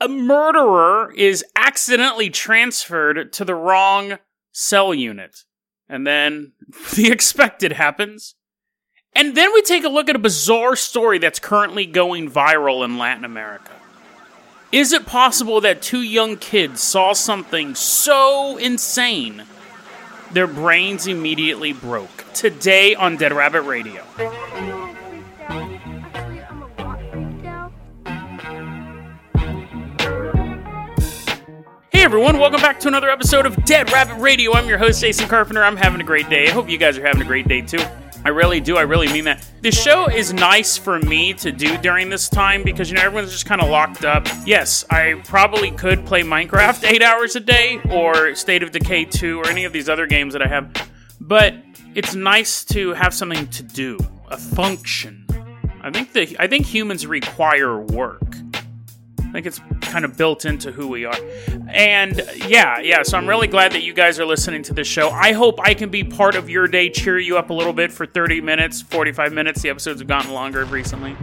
a murderer is accidentally transferred to the wrong cell unit. And then the expected happens. And then we take a look at a bizarre story that's currently going viral in Latin America. Is it possible that two young kids saw something so insane their brains immediately broke? Today on Dead Rabbit Radio. Everyone, welcome back to another episode of Dead Rabbit Radio. I'm your host, Jason Carpenter. I'm having a great day. I hope you guys are having a great day too. I really do. I really mean that. This show is nice for me to do during this time because, you know, everyone's just kind of locked up. Yes, I probably could play Minecraft eight hours a day or State of Decay 2 or any of these other games that I have. But it's nice to have something to do, a function. I think that I think humans require work. I think it's kind of built into who we are. And yeah, yeah, so I'm really glad that you guys are listening to this show. I hope I can be part of your day, cheer you up a little bit for 30 minutes, 45 minutes. The episodes have gotten longer recently.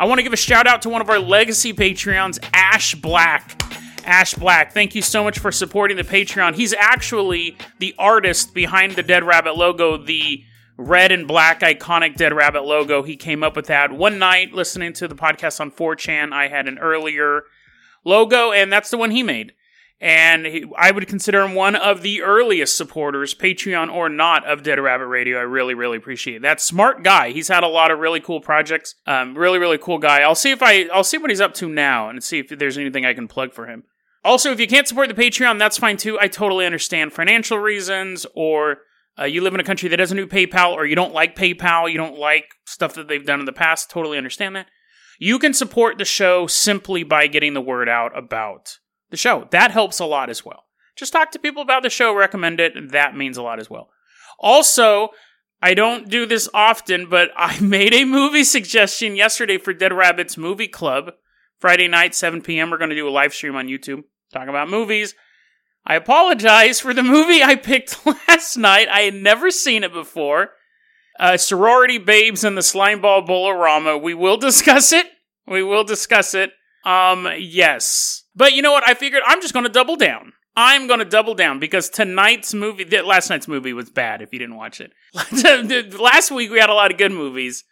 I want to give a shout out to one of our legacy Patreons, Ash Black. Ash Black, thank you so much for supporting the Patreon. He's actually the artist behind the Dead Rabbit logo, the red and black iconic Dead Rabbit logo. He came up with that one night listening to the podcast on 4chan. I had an earlier logo, and that's the one he made. And he, I would consider him one of the earliest supporters, Patreon or not, of Dead Rabbit Radio. I really, really appreciate. That smart guy. He's had a lot of really cool projects. Um, really, really cool guy. I'll see if I, I'll see what he's up to now and see if there's anything I can plug for him. Also, if you can't support the Patreon, that's fine too. I totally understand financial reasons, or uh, you live in a country that doesn't do PayPal, or you don't like PayPal, you don't like stuff that they've done in the past. Totally understand that. You can support the show simply by getting the word out about the show. That helps a lot as well. Just talk to people about the show, recommend it, and that means a lot as well. Also, I don't do this often, but I made a movie suggestion yesterday for Dead Rabbits Movie Club. Friday night, 7 p.m., we're going to do a live stream on YouTube talking about movies. I apologize for the movie I picked last night. I had never seen it before. Uh, Sorority Babes and the Slimeball Bowl-O-Rama. We will discuss it. We will discuss it. Um, yes. But you know what? I figured I'm just going to double down. I'm going to double down because tonight's movie, last night's movie was bad if you didn't watch it. last week we had a lot of good movies.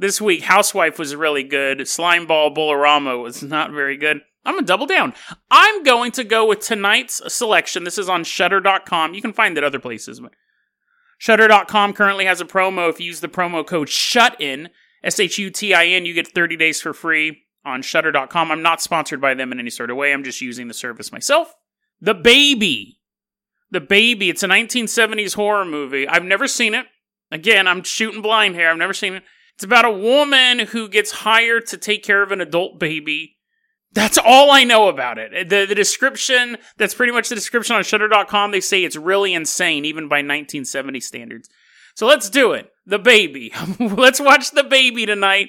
This week, Housewife was really good. Slimeball Bowl-O-Rama was not very good. I'm going to double down. I'm going to go with tonight's selection. This is on Shudder.com. You can find it other places, but Shudder.com currently has a promo. If you use the promo code SHUTIN, S H U T I N, you get 30 days for free on Shudder.com. I'm not sponsored by them in any sort of way. I'm just using the service myself. The Baby. The Baby. It's a 1970s horror movie. I've never seen it. Again, I'm shooting blind here. I've never seen it. It's about a woman who gets hired to take care of an adult baby. That's all I know about it. The, the description, that's pretty much the description on Shudder.com. They say it's really insane, even by 1970 standards. So let's do it. The Baby. let's watch The Baby tonight.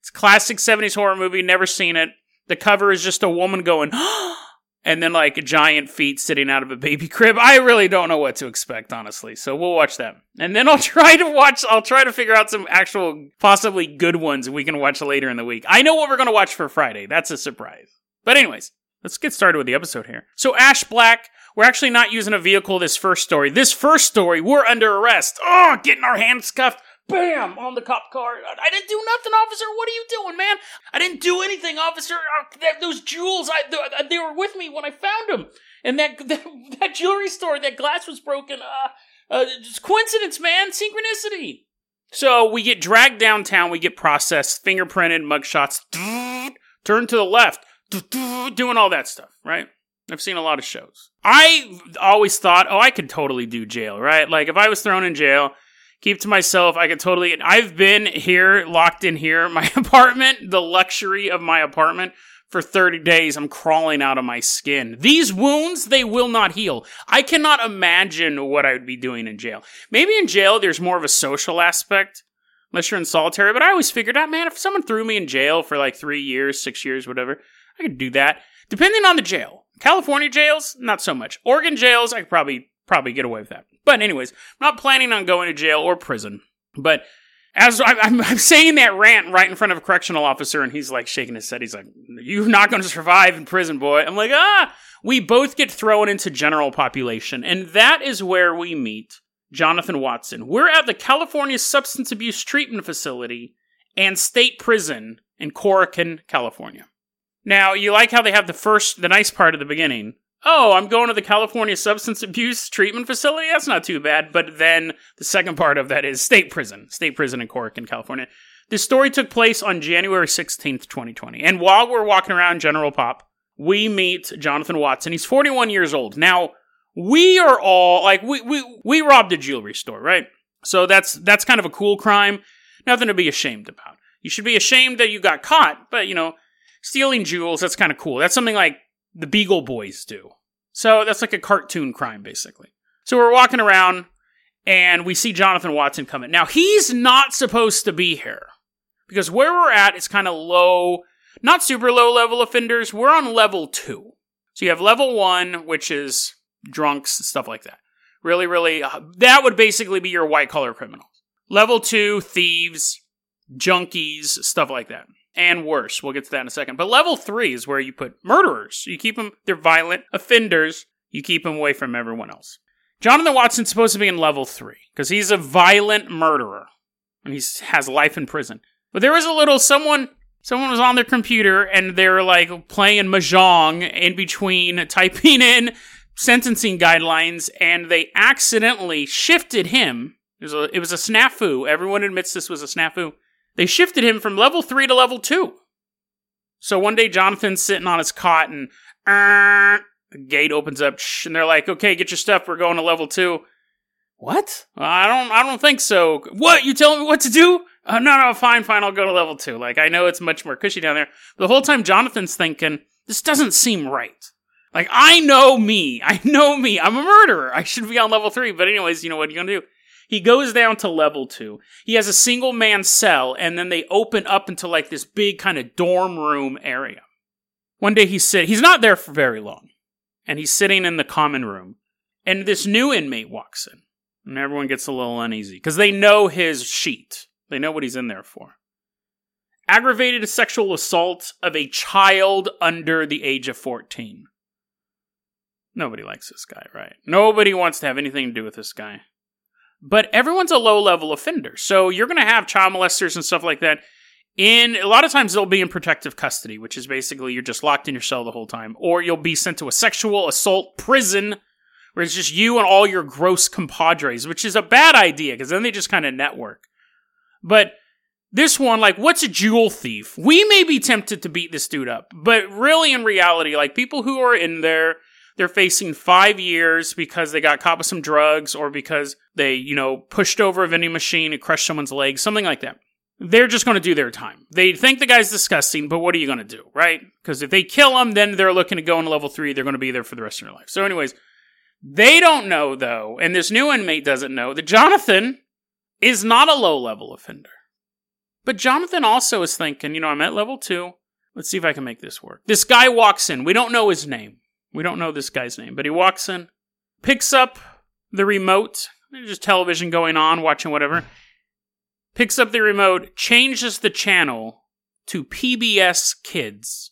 It's classic 70s horror movie. Never seen it. The cover is just a woman going, oh, and then like giant feet sitting out of a baby crib. I really don't know what to expect, honestly. So we'll watch that. And then I'll try to watch, I'll try to figure out some actual, possibly good ones we can watch later in the week. I know what we're going to watch for Friday. That's a surprise. But, anyways, let's get started with the episode here. So, Ash Black, we're actually not using a vehicle this first story. This first story, we're under arrest. Oh, getting our hands cuffed. Bam! On the cop car. I didn't do nothing, officer. What are you doing, man? I didn't do anything, officer. Uh, those jewels, I, they were with me when I found them. And that, that, that jewelry store, that glass was broken. Uh, uh, just coincidence, man. Synchronicity. So we get dragged downtown. We get processed, fingerprinted, mugshots. Turn to the left. Doing all that stuff, right? I've seen a lot of shows. I always thought, oh, I could totally do jail, right? Like if I was thrown in jail, keep to myself. I could totally. I've been here, locked in here, my apartment, the luxury of my apartment for 30 days. I'm crawling out of my skin. These wounds, they will not heal. I cannot imagine what I would be doing in jail. Maybe in jail, there's more of a social aspect, unless you're in solitary. But I always figured out, man, if someone threw me in jail for like three years, six years, whatever, I could do that. Depending on the jail. California jails, not so much. Oregon jails, I could probably probably get away with that. But anyways, I'm not planning on going to jail or prison. But as I, I'm, I'm saying that rant right in front of a correctional officer, and he's like shaking his head. He's like, "You're not going to survive in prison, boy." I'm like, "Ah." We both get thrown into general population, and that is where we meet Jonathan Watson. We're at the California Substance Abuse Treatment Facility and State Prison in Corcoran, California. Now, you like how they have the first, the nice part at the beginning. Oh, I'm going to the California Substance Abuse Treatment Facility. That's not too bad. But then the second part of that is state prison, state prison in Corcoran California. This story took place on January 16th, 2020. And while we're walking around General Pop, we meet Jonathan Watson. He's 41 years old. Now, we are all like we we we robbed a jewelry store, right? So that's that's kind of a cool crime. Nothing to be ashamed about. You should be ashamed that you got caught, but you know, stealing jewels, that's kind of cool. That's something like the Beagle Boys do. So that's like a cartoon crime, basically. So we're walking around and we see Jonathan Watson coming. Now, he's not supposed to be here because where we're at is kind of low, not super low level offenders. We're on level two. So you have level one, which is drunks, stuff like that. Really, really, uh, that would basically be your white collar criminals. Level two, thieves, junkies, stuff like that. And worse. We'll get to that in a second. But level three is where you put murderers. You keep them, they're violent offenders. You keep them away from everyone else. Jonathan Watson's supposed to be in level three because he's a violent murderer and he has life in prison. But there was a little someone someone was on their computer and they're like playing mahjong in between typing in sentencing guidelines and they accidentally shifted him. It was a, it was a snafu. Everyone admits this was a snafu. They shifted him from level three to level two. So one day Jonathan's sitting on his cot and uh, the gate opens up and they're like, "Okay, get your stuff. We're going to level two. What? I don't. I don't think so. What? You telling me what to do? Uh, no, no, fine, fine. I'll go to level two. Like I know it's much more cushy down there. The whole time Jonathan's thinking this doesn't seem right. Like I know me. I know me. I'm a murderer. I should be on level three. But anyways, you know what are you gonna do? He goes down to level two. He has a single man cell, and then they open up into like this big kind of dorm room area. One day he's sit. He's not there for very long, and he's sitting in the common room, and this new inmate walks in, and everyone gets a little uneasy because they know his sheet. They know what he's in there for. Aggravated sexual assault of a child under the age of 14. Nobody likes this guy, right? Nobody wants to have anything to do with this guy but everyone's a low level offender. So you're going to have child molesters and stuff like that. In a lot of times they'll be in protective custody, which is basically you're just locked in your cell the whole time, or you'll be sent to a sexual assault prison where it's just you and all your gross compadres, which is a bad idea because then they just kind of network. But this one, like, what's a jewel thief? We may be tempted to beat this dude up, but really in reality, like people who are in there they're facing five years because they got caught with some drugs or because they, you know, pushed over a vending machine and crushed someone's leg, something like that. They're just going to do their time. They think the guy's disgusting, but what are you going to do, right? Because if they kill him, then they're looking to go into level three. They're going to be there for the rest of their life. So, anyways, they don't know, though, and this new inmate doesn't know, that Jonathan is not a low level offender. But Jonathan also is thinking, you know, I'm at level two. Let's see if I can make this work. This guy walks in. We don't know his name. We don't know this guy's name, but he walks in, picks up the remote, there's just television going on, watching whatever. Picks up the remote, changes the channel to PBS Kids.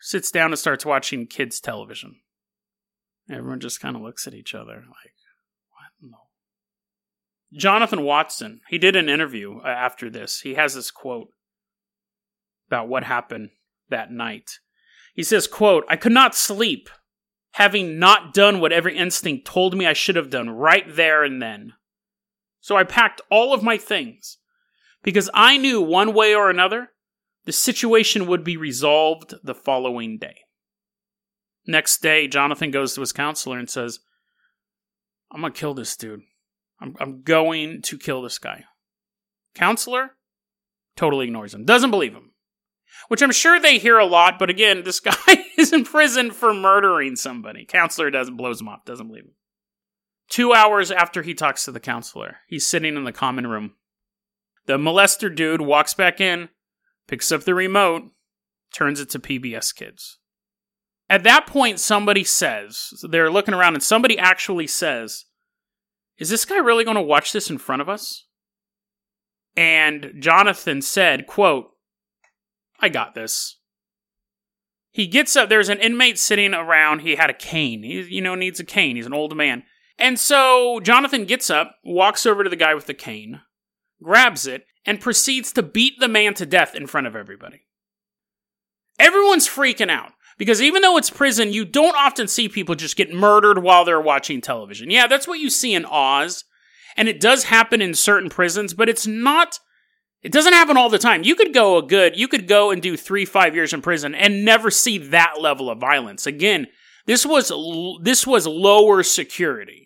Sits down and starts watching kids' television. Everyone just kind of looks at each other like, what no. Jonathan Watson, he did an interview uh, after this. He has this quote about what happened that night. He says, quote, I could not sleep, having not done what every instinct told me I should have done right there and then. So I packed all of my things, because I knew one way or another, the situation would be resolved the following day. Next day, Jonathan goes to his counselor and says, I'm going to kill this dude. I'm, I'm going to kill this guy. Counselor totally ignores him, doesn't believe him which I'm sure they hear a lot. But again, this guy is in prison for murdering somebody. Counselor doesn't blows him off, doesn't believe him. Two hours after he talks to the counselor, he's sitting in the common room. The molester dude walks back in, picks up the remote, turns it to PBS Kids. At that point, somebody says, they're looking around, and somebody actually says, Is this guy really going to watch this in front of us? And Jonathan said, quote, I got this. He gets up, there's an inmate sitting around, he had a cane. He, you know, needs a cane. He's an old man. And so Jonathan gets up, walks over to the guy with the cane, grabs it, and proceeds to beat the man to death in front of everybody. Everyone's freaking out because even though it's prison, you don't often see people just get murdered while they're watching television. Yeah, that's what you see in Oz, and it does happen in certain prisons, but it's not. It doesn't happen all the time. You could go a good, you could go and do three, five years in prison and never see that level of violence. Again, this was this was lower security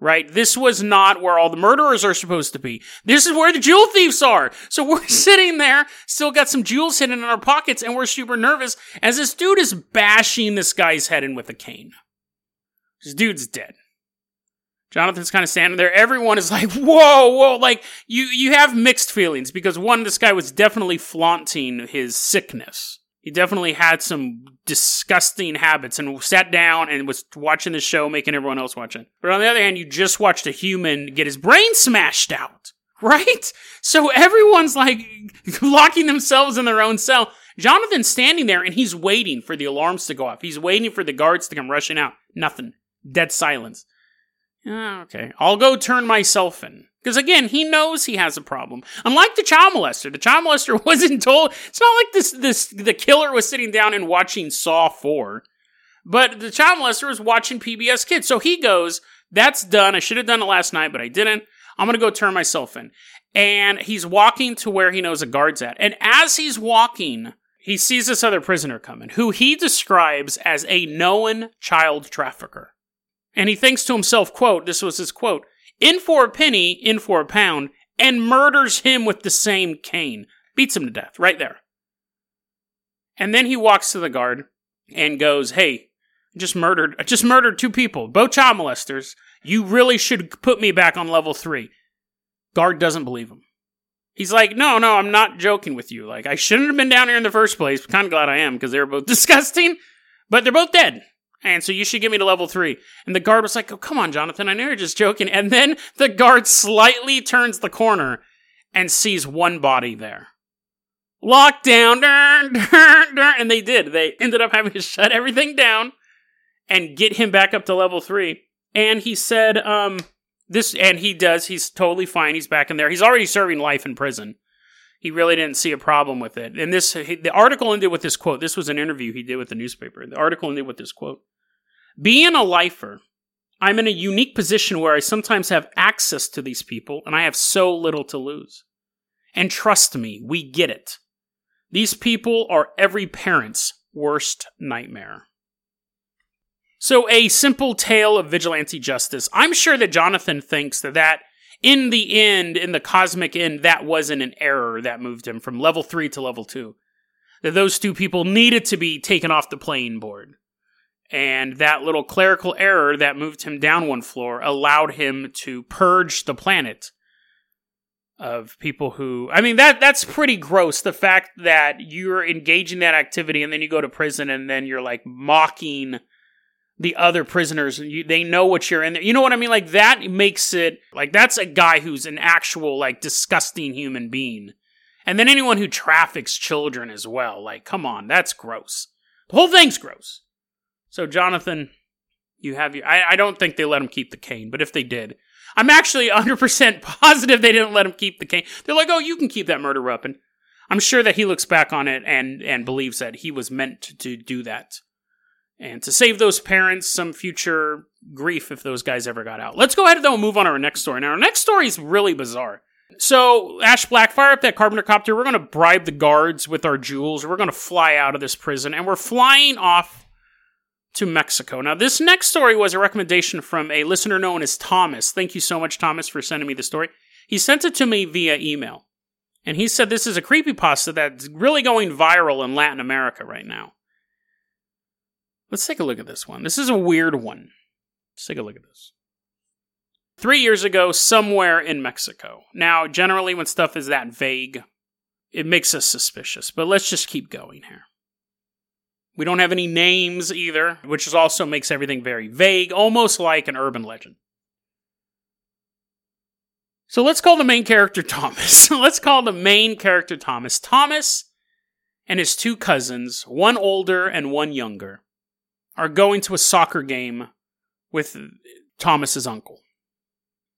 right? This was not where all the murderers are supposed to be. This is where the jewel thieves are. So we're sitting there, still got some jewels hidden in our pockets, and we're super nervous as this dude is bashing this guy's head in with a cane. This dude's dead. Jonathan's kind of standing there. Everyone is like, whoa, whoa. Like, you, you have mixed feelings because one, this guy was definitely flaunting his sickness he definitely had some disgusting habits and sat down and was watching the show, making everyone else watch it. But on the other hand, you just watched a human get his brain smashed out, right? So everyone's like locking themselves in their own cell. Jonathan's standing there and he's waiting for the alarms to go off. He's waiting for the guards to come rushing out. Nothing. Dead silence. Oh, okay. I'll go turn myself in. Because again, he knows he has a problem. Unlike the child molester, the child molester wasn't told. It's not like this. This the killer was sitting down and watching Saw Four, but the child molester was watching PBS Kids. So he goes, "That's done. I should have done it last night, but I didn't. I'm gonna go turn myself in." And he's walking to where he knows a guard's at. And as he's walking, he sees this other prisoner coming, who he describes as a known child trafficker. And he thinks to himself, "Quote: This was his quote." in for a penny, in for a pound, and murders him with the same cane. Beats him to death right there. And then he walks to the guard and goes, Hey, I just murdered I just murdered two people, both child molesters. You really should put me back on level three. Guard doesn't believe him. He's like, No, no, I'm not joking with you. Like, I shouldn't have been down here in the first place. Kind of glad I am because they were both disgusting, but they're both dead. And so you should get me to level three. And the guard was like, Oh, come on, Jonathan. I know you're just joking. And then the guard slightly turns the corner and sees one body there. Lockdown, and they did. They ended up having to shut everything down and get him back up to level three. And he said, um, this, and he does. He's totally fine. He's back in there. He's already serving life in prison he really didn't see a problem with it. And this, the article ended with this quote. This was an interview he did with the newspaper. The article ended with this quote Being a lifer, I'm in a unique position where I sometimes have access to these people and I have so little to lose. And trust me, we get it. These people are every parent's worst nightmare. So, a simple tale of vigilante justice. I'm sure that Jonathan thinks that that in the end, in the cosmic end, that wasn't an error that moved him from level three to level two. That those two people needed to be taken off the playing board. And that little clerical error that moved him down one floor allowed him to purge the planet of people who I mean that that's pretty gross the fact that you're engaging that activity and then you go to prison and then you're like mocking the other prisoners. You, they know what you're in there. You know what i mean? Like that makes it like that's a guy who's an actual like disgusting human being. And then anyone who traffics children as well. Like come on that's gross. The whole thing's gross. So jonathan you have your i, I don't think they let him keep the cane but if they did i'm actually 100% positive they didn't let him keep the cane. They're like oh you can keep that murder weapon. I'm sure that he looks back on it and and believes that he was meant to, to do that and to save those parents some future grief if those guys ever got out. Let's go ahead though and move on to our next story. Now, our next story is really bizarre. So, Ash Black, fire up that carpenter copter. We're going to bribe the guards with our jewels. We're going to fly out of this prison, and we're flying off to Mexico. Now, this next story was a recommendation from a listener known as Thomas. Thank you so much, Thomas, for sending me the story. He sent it to me via email. And he said this is a creepy pasta that's really going viral in Latin America right now. Let's take a look at this one. This is a weird one. Let's take a look at this. Three years ago, somewhere in Mexico. Now, generally, when stuff is that vague, it makes us suspicious, but let's just keep going here. We don't have any names either, which also makes everything very vague, almost like an urban legend. So let's call the main character Thomas. let's call the main character Thomas. Thomas and his two cousins, one older and one younger, are going to a soccer game with Thomas's uncle.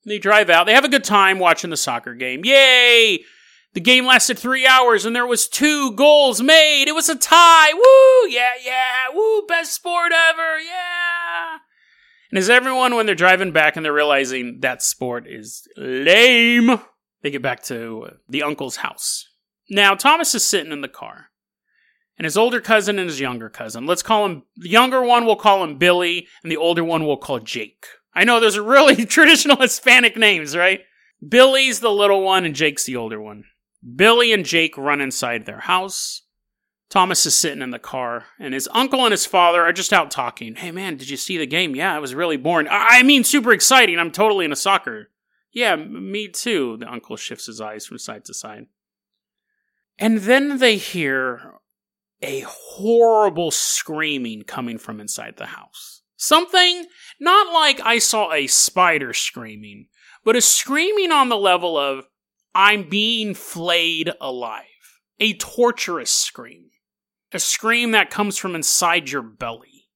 They drive out. They have a good time watching the soccer game. Yay! The game lasted three hours and there was two goals made. It was a tie. Woo! Yeah, yeah. Woo! Best sport ever. Yeah. And as everyone, when they're driving back and they're realizing that sport is lame, they get back to the uncle's house. Now, Thomas is sitting in the car. And his older cousin and his younger cousin. Let's call him, the younger one we'll call him Billy, and the older one we'll call Jake. I know those are really traditional Hispanic names, right? Billy's the little one and Jake's the older one. Billy and Jake run inside their house. Thomas is sitting in the car, and his uncle and his father are just out talking. Hey, man, did you see the game? Yeah, it was really boring. I mean, super exciting. I'm totally into soccer. Yeah, me too. The uncle shifts his eyes from side to side. And then they hear a horrible screaming coming from inside the house. Something not like I saw a spider screaming, but a screaming on the level of, I'm being flayed alive. A torturous scream. A scream that comes from inside your belly.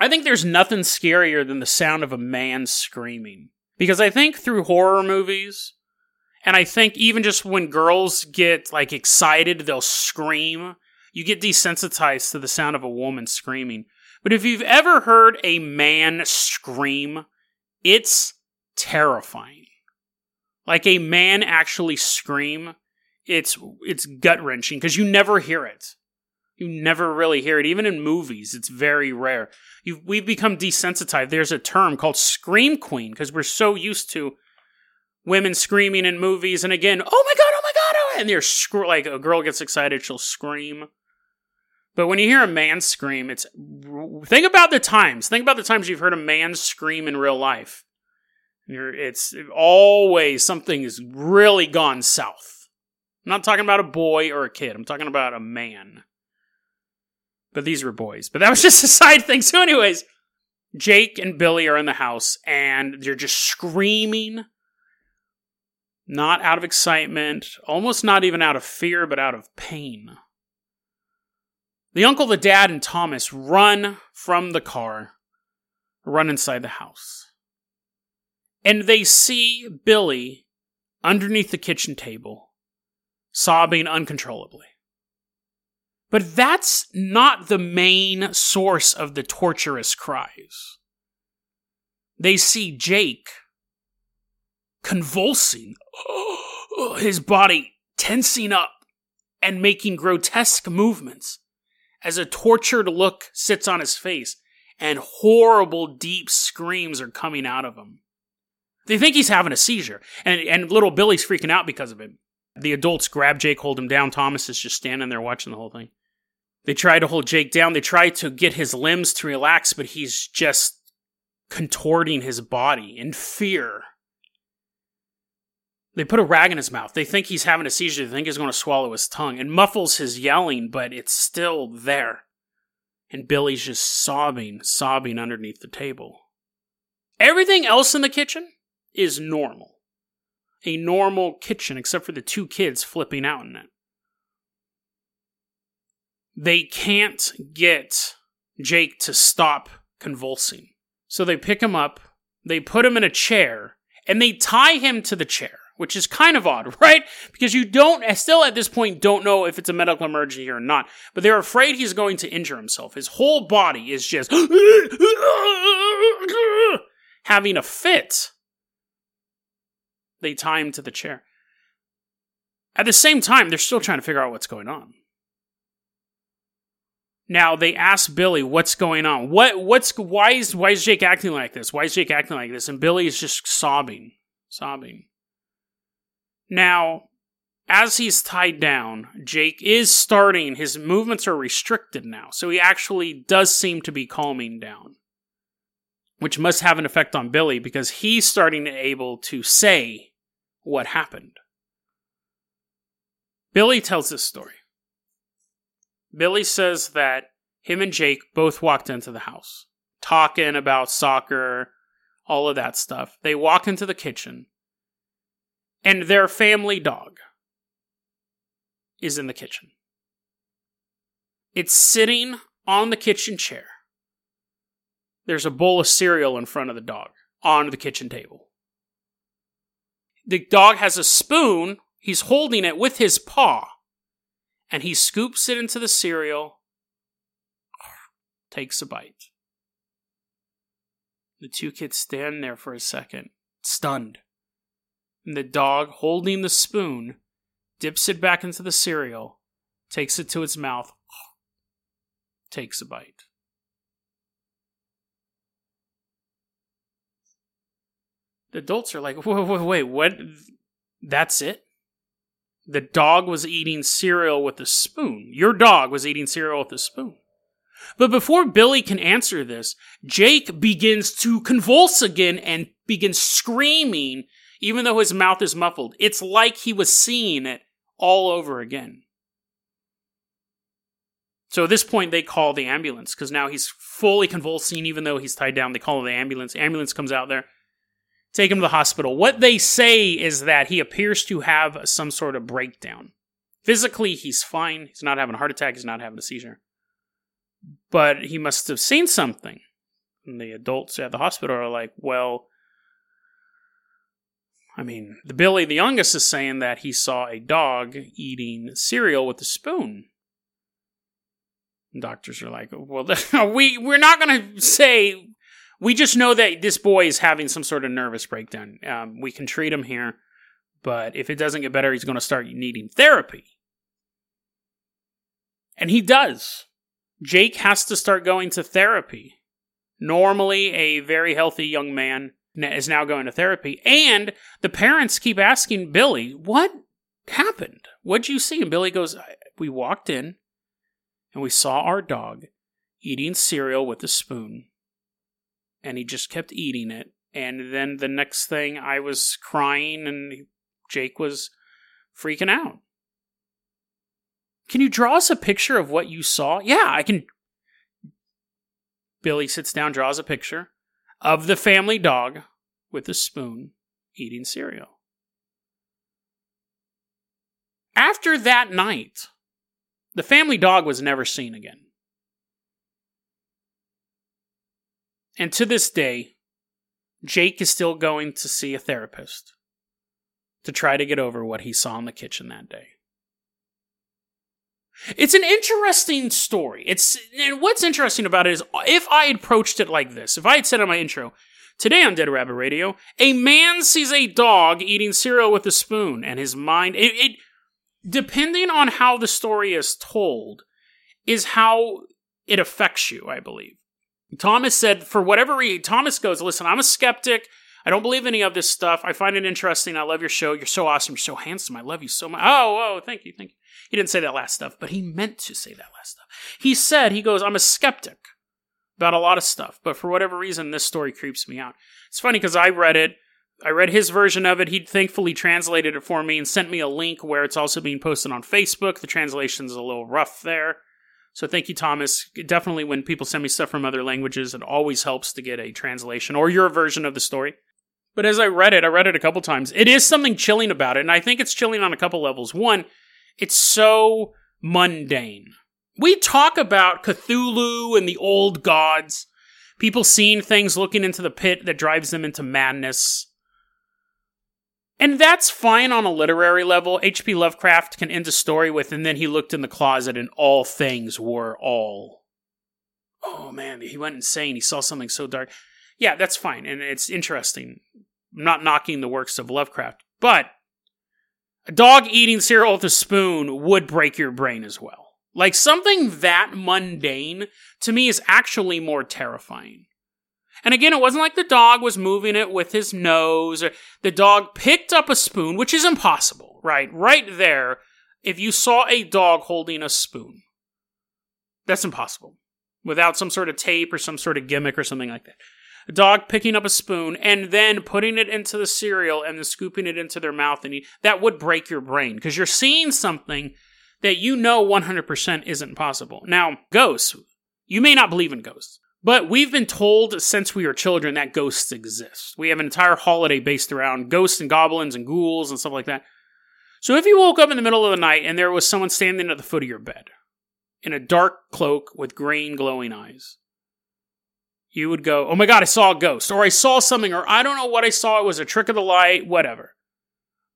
I think there's nothing scarier than the sound of a man screaming. Because I think through horror movies, and I think even just when girls get like excited, they'll scream. You get desensitized to the sound of a woman screaming. But if you've ever heard a man scream, it's terrifying. Like a man actually scream, it's it's gut wrenching because you never hear it. You never really hear it, even in movies. It's very rare. You've, we've become desensitized. There's a term called scream queen because we're so used to women screaming in movies. And again, oh my god, oh my god, oh, and they're scr- like a girl gets excited, she'll scream. But when you hear a man scream, it's think about the times. Think about the times you've heard a man scream in real life. You're, it's always something has really gone south. I'm not talking about a boy or a kid. I'm talking about a man. But these were boys. But that was just a side thing. So, anyways, Jake and Billy are in the house and they're just screaming. Not out of excitement, almost not even out of fear, but out of pain. The uncle, the dad, and Thomas run from the car, run inside the house. And they see Billy underneath the kitchen table, sobbing uncontrollably. But that's not the main source of the torturous cries. They see Jake convulsing, his body tensing up and making grotesque movements as a tortured look sits on his face and horrible deep screams are coming out of him. They think he's having a seizure, and, and little Billy's freaking out because of it. The adults grab Jake, hold him down. Thomas is just standing there watching the whole thing. They try to hold Jake down. They try to get his limbs to relax, but he's just contorting his body in fear. They put a rag in his mouth. They think he's having a seizure. They think he's going to swallow his tongue. It muffles his yelling, but it's still there. And Billy's just sobbing, sobbing underneath the table. Everything else in the kitchen is normal. A normal kitchen, except for the two kids flipping out in it. They can't get Jake to stop convulsing. So they pick him up, they put him in a chair, and they tie him to the chair which is kind of odd, right? Because you don't, still at this point, don't know if it's a medical emergency or not. But they're afraid he's going to injure himself. His whole body is just having a fit. They tie him to the chair. At the same time, they're still trying to figure out what's going on. Now they ask Billy what's going on. What what's why is why is Jake acting like this? Why is Jake acting like this? And Billy is just sobbing, sobbing. Now, as he's tied down, Jake is starting, his movements are restricted now, so he actually does seem to be calming down. Which must have an effect on Billy because he's starting to able to say what happened. Billy tells this story. Billy says that him and Jake both walked into the house, talking about soccer, all of that stuff. They walk into the kitchen and their family dog is in the kitchen. It's sitting on the kitchen chair. There's a bowl of cereal in front of the dog on the kitchen table. The dog has a spoon. He's holding it with his paw. And he scoops it into the cereal, takes a bite. The two kids stand there for a second, stunned. And the dog, holding the spoon, dips it back into the cereal, takes it to its mouth, takes a bite. The adults are like, wait, wait, wait, what? That's it? The dog was eating cereal with a spoon. Your dog was eating cereal with a spoon. But before Billy can answer this, Jake begins to convulse again and begins screaming, even though his mouth is muffled. It's like he was seeing it all over again. So at this point, they call the ambulance because now he's fully convulsing, even though he's tied down. They call the ambulance. Ambulance comes out there, take him to the hospital. What they say is that he appears to have some sort of breakdown. Physically, he's fine. He's not having a heart attack. He's not having a seizure. But he must have seen something. And the adults at the hospital are like, well, I mean, the Billy, the youngest, is saying that he saw a dog eating cereal with a spoon. And doctors are like, well, we we're not going to say. We just know that this boy is having some sort of nervous breakdown. Um, we can treat him here, but if it doesn't get better, he's going to start needing therapy. And he does. Jake has to start going to therapy. Normally, a very healthy young man is now going to therapy. And the parents keep asking Billy, What happened? What'd you see? And Billy goes, We walked in and we saw our dog eating cereal with a spoon. And he just kept eating it. And then the next thing, I was crying and Jake was freaking out. Can you draw us a picture of what you saw? Yeah, I can. Billy sits down, draws a picture of the family dog with a spoon eating cereal. After that night, the family dog was never seen again. And to this day, Jake is still going to see a therapist to try to get over what he saw in the kitchen that day. It's an interesting story. It's and what's interesting about it is if I approached it like this, if I had said on my intro, today on Dead Rabbit Radio, a man sees a dog eating cereal with a spoon, and his mind it, it depending on how the story is told, is how it affects you, I believe. Thomas said, for whatever reason, Thomas goes, listen, I'm a skeptic. I don't believe any of this stuff. I find it interesting. I love your show. You're so awesome. You're so handsome. I love you so much. Oh, oh, thank you, thank you. He didn't say that last stuff, but he meant to say that last stuff. He said, he goes, I'm a skeptic about a lot of stuff, but for whatever reason, this story creeps me out. It's funny because I read it. I read his version of it. He thankfully translated it for me and sent me a link where it's also being posted on Facebook. The translation's a little rough there. So thank you, Thomas. Definitely, when people send me stuff from other languages, it always helps to get a translation or your version of the story. But as I read it, I read it a couple times. It is something chilling about it, and I think it's chilling on a couple levels. One, it's so mundane. We talk about Cthulhu and the old gods, people seeing things, looking into the pit that drives them into madness. And that's fine on a literary level. H.P. Lovecraft can end a story with, and then he looked in the closet and all things were all. Oh man, he went insane. He saw something so dark. Yeah, that's fine, and it's interesting. I'm not knocking the works of Lovecraft, but dog eating cereal with a spoon would break your brain as well. Like something that mundane to me is actually more terrifying. And again, it wasn't like the dog was moving it with his nose or the dog picked up a spoon, which is impossible, right? Right there, if you saw a dog holding a spoon, that's impossible without some sort of tape or some sort of gimmick or something like that a dog picking up a spoon and then putting it into the cereal and then scooping it into their mouth and eat, that would break your brain because you're seeing something that you know 100% isn't possible. Now, ghosts, you may not believe in ghosts, But we've been told since we were children that ghosts exist. We have an entire holiday based around ghosts and goblins and ghouls and stuff like that. So if you woke up in the middle of the night and there was someone standing at the foot of your bed in a dark cloak with green glowing eyes, you would go, Oh my God, I saw a ghost, or I saw something, or I don't know what I saw. It was a trick of the light, whatever.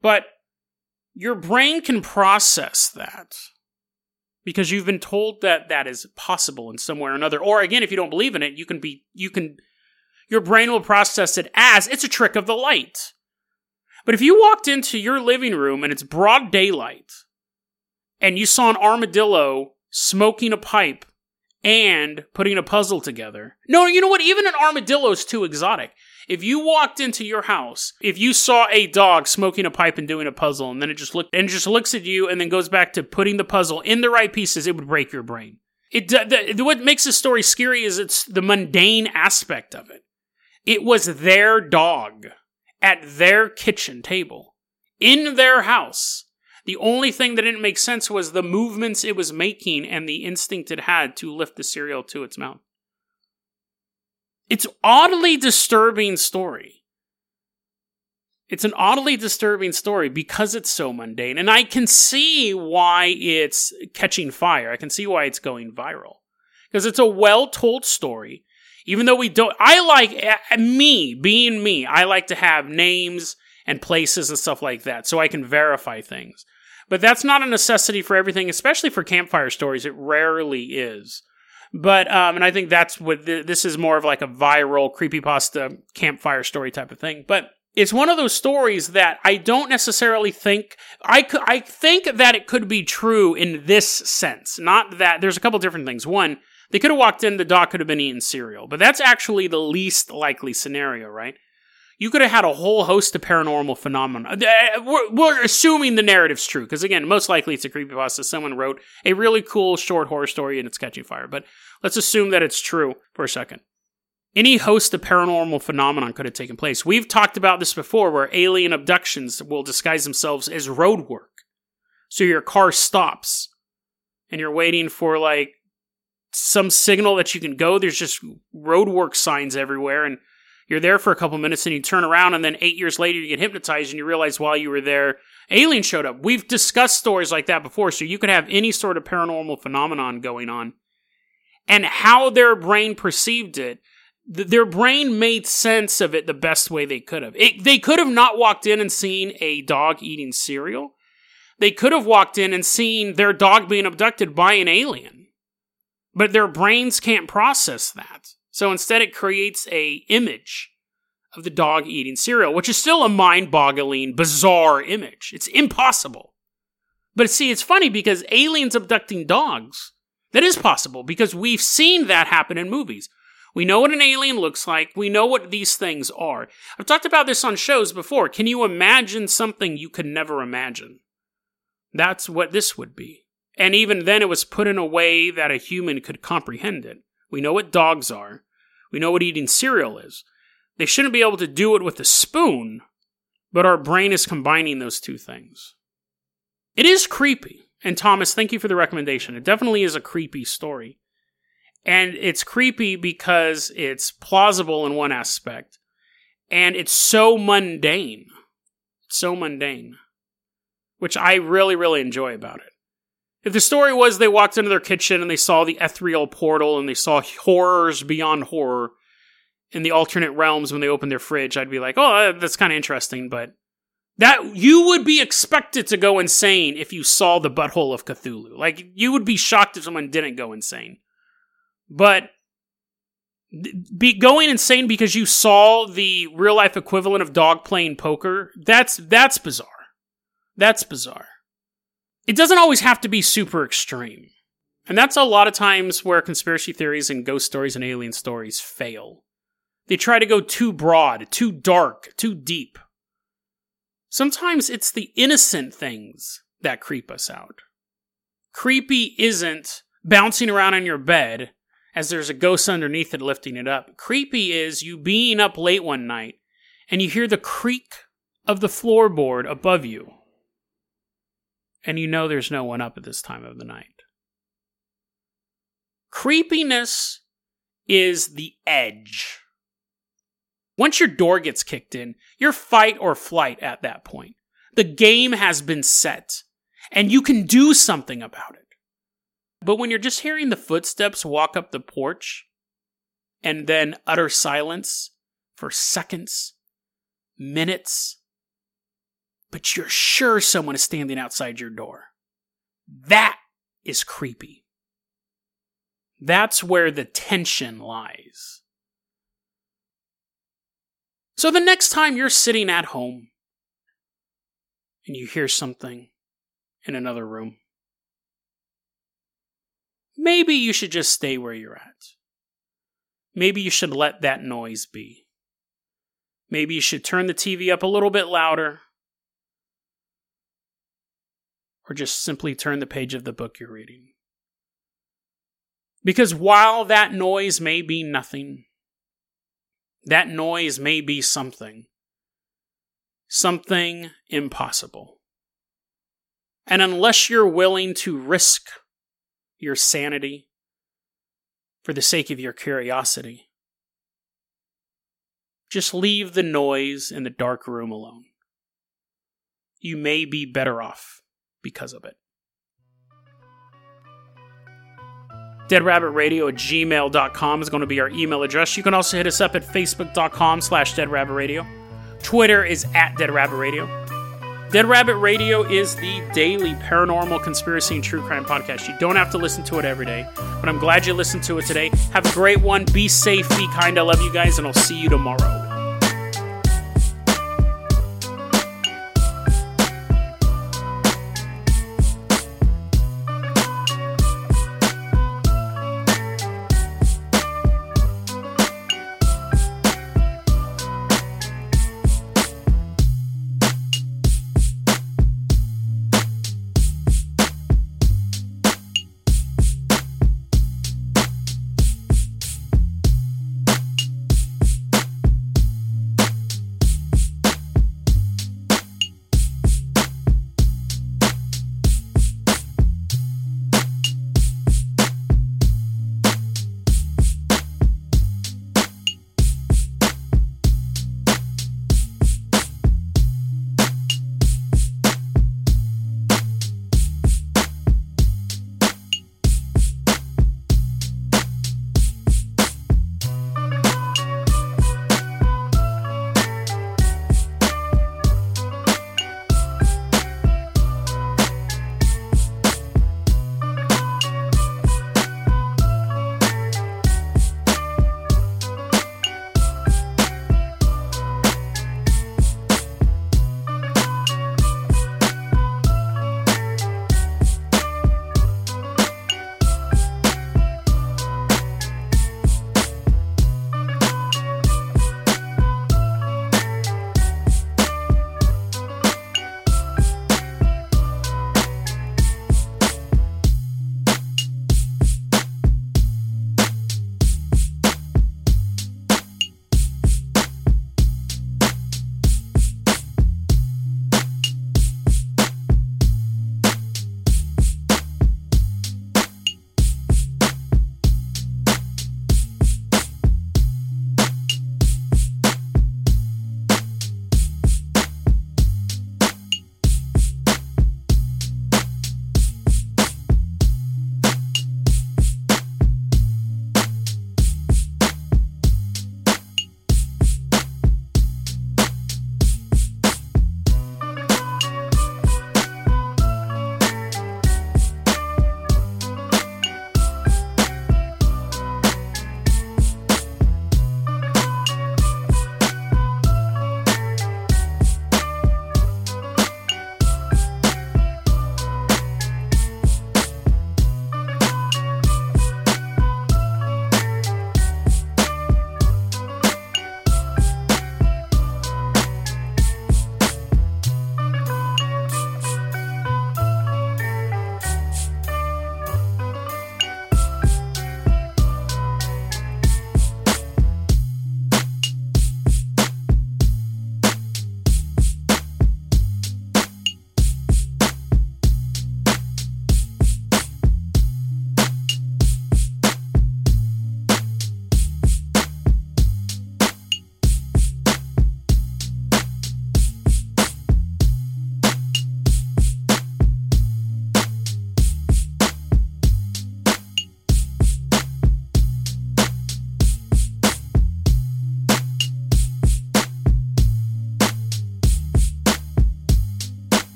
But your brain can process that because you've been told that that is possible in some way or another. Or again, if you don't believe in it, you can be, you can, your brain will process it as it's a trick of the light. But if you walked into your living room and it's broad daylight and you saw an armadillo smoking a pipe and putting a puzzle together. No, you know what? Even an armadillo is too exotic. If you walked into your house, if you saw a dog smoking a pipe and doing a puzzle, and then it just looked and just looks at you and then goes back to putting the puzzle in the right pieces, it would break your brain. It the, the, what makes this story scary is it's the mundane aspect of it. It was their dog at their kitchen table in their house the only thing that didn't make sense was the movements it was making and the instinct it had to lift the cereal to its mouth. It's oddly disturbing story. It's an oddly disturbing story because it's so mundane, and I can see why it's catching fire. I can see why it's going viral because it's a well-told story. Even though we don't, I like uh, me being me. I like to have names and places and stuff like that so I can verify things. But that's not a necessity for everything, especially for campfire stories. It rarely is. But, um, and I think that's what th- this is more of like a viral creepypasta campfire story type of thing. But it's one of those stories that I don't necessarily think I could, I think that it could be true in this sense. Not that there's a couple different things. One, they could have walked in, the dog could have been eating cereal, but that's actually the least likely scenario, right? You could have had a whole host of paranormal phenomena. Uh, we're, we're assuming the narrative's true, because again, most likely it's a creepypasta. Someone wrote a really cool short horror story and it's catching fire. But let's assume that it's true for a second. Any host of paranormal phenomenon could have taken place. We've talked about this before, where alien abductions will disguise themselves as road work. So your car stops, and you're waiting for like some signal that you can go. There's just roadwork signs everywhere, and you're there for a couple minutes and you turn around and then eight years later you get hypnotized and you realize while you were there alien showed up. We've discussed stories like that before so you could have any sort of paranormal phenomenon going on. And how their brain perceived it th- their brain made sense of it the best way they could have. It, they could have not walked in and seen a dog eating cereal. They could have walked in and seen their dog being abducted by an alien. But their brains can't process that so instead, it creates a image of the dog eating cereal, which is still a mind-boggling, bizarre image. It's impossible. But see, it's funny because aliens abducting dogs, that is possible because we've seen that happen in movies. We know what an alien looks like. We know what these things are. I've talked about this on shows before. Can you imagine something you could never imagine? That's what this would be. And even then, it was put in a way that a human could comprehend it. We know what dogs are. We know what eating cereal is. They shouldn't be able to do it with a spoon, but our brain is combining those two things. It is creepy. And Thomas, thank you for the recommendation. It definitely is a creepy story. And it's creepy because it's plausible in one aspect, and it's so mundane. So mundane. Which I really, really enjoy about it. If the story was they walked into their kitchen and they saw the ethereal portal and they saw horrors beyond horror in the alternate realms when they opened their fridge, I'd be like, oh, uh, that's kind of interesting. But that you would be expected to go insane if you saw the butthole of Cthulhu. Like you would be shocked if someone didn't go insane. But be going insane because you saw the real life equivalent of dog playing poker, that's that's bizarre. That's bizarre it doesn't always have to be super extreme. And that's a lot of times where conspiracy theories and ghost stories and alien stories fail. They try to go too broad, too dark, too deep. Sometimes it's the innocent things that creep us out. Creepy isn't bouncing around in your bed as there's a ghost underneath it lifting it up. Creepy is you being up late one night and you hear the creak of the floorboard above you and you know there's no one up at this time of the night. Creepiness is the edge. Once your door gets kicked in, you're fight or flight at that point. The game has been set, and you can do something about it. But when you're just hearing the footsteps walk up the porch, and then utter silence for seconds, minutes, but you're sure someone is standing outside your door. That is creepy. That's where the tension lies. So the next time you're sitting at home and you hear something in another room, maybe you should just stay where you're at. Maybe you should let that noise be. Maybe you should turn the TV up a little bit louder. Or just simply turn the page of the book you're reading. Because while that noise may be nothing, that noise may be something. Something impossible. And unless you're willing to risk your sanity for the sake of your curiosity, just leave the noise in the dark room alone. You may be better off because of it. deadrabbitradio at gmail.com is going to be our email address. You can also hit us up at facebook.com slash deadrabbitradio. Twitter is at deadrabbitradio. Dead Rabbit Radio is the daily paranormal conspiracy and true crime podcast. You don't have to listen to it every day, but I'm glad you listened to it today. Have a great one. Be safe, be kind. I love you guys, and I'll see you tomorrow.